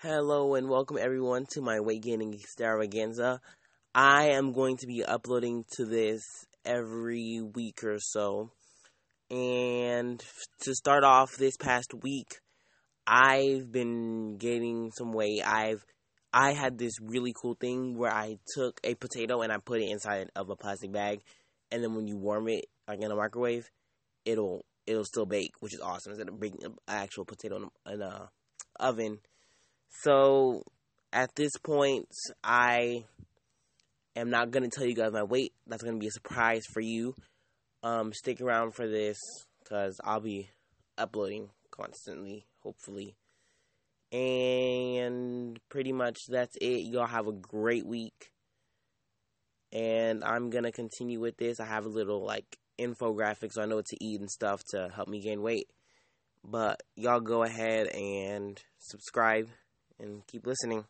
Hello and welcome everyone to my weight gaining extravaganza. I am going to be uploading to this every week or so. And to start off this past week, I've been gaining some weight. I've I had this really cool thing where I took a potato and I put it inside of a plastic bag and then when you warm it like in a microwave, it'll it'll still bake, which is awesome instead of baking an actual potato in a, in a oven so at this point, I am not going to tell you guys my weight. That's going to be a surprise for you. Um, stick around for this because I'll be uploading constantly, hopefully. And pretty much that's it. Y'all have a great week. And I'm going to continue with this. I have a little like infographic so I know what to eat and stuff to help me gain weight. But y'all go ahead and subscribe and keep listening.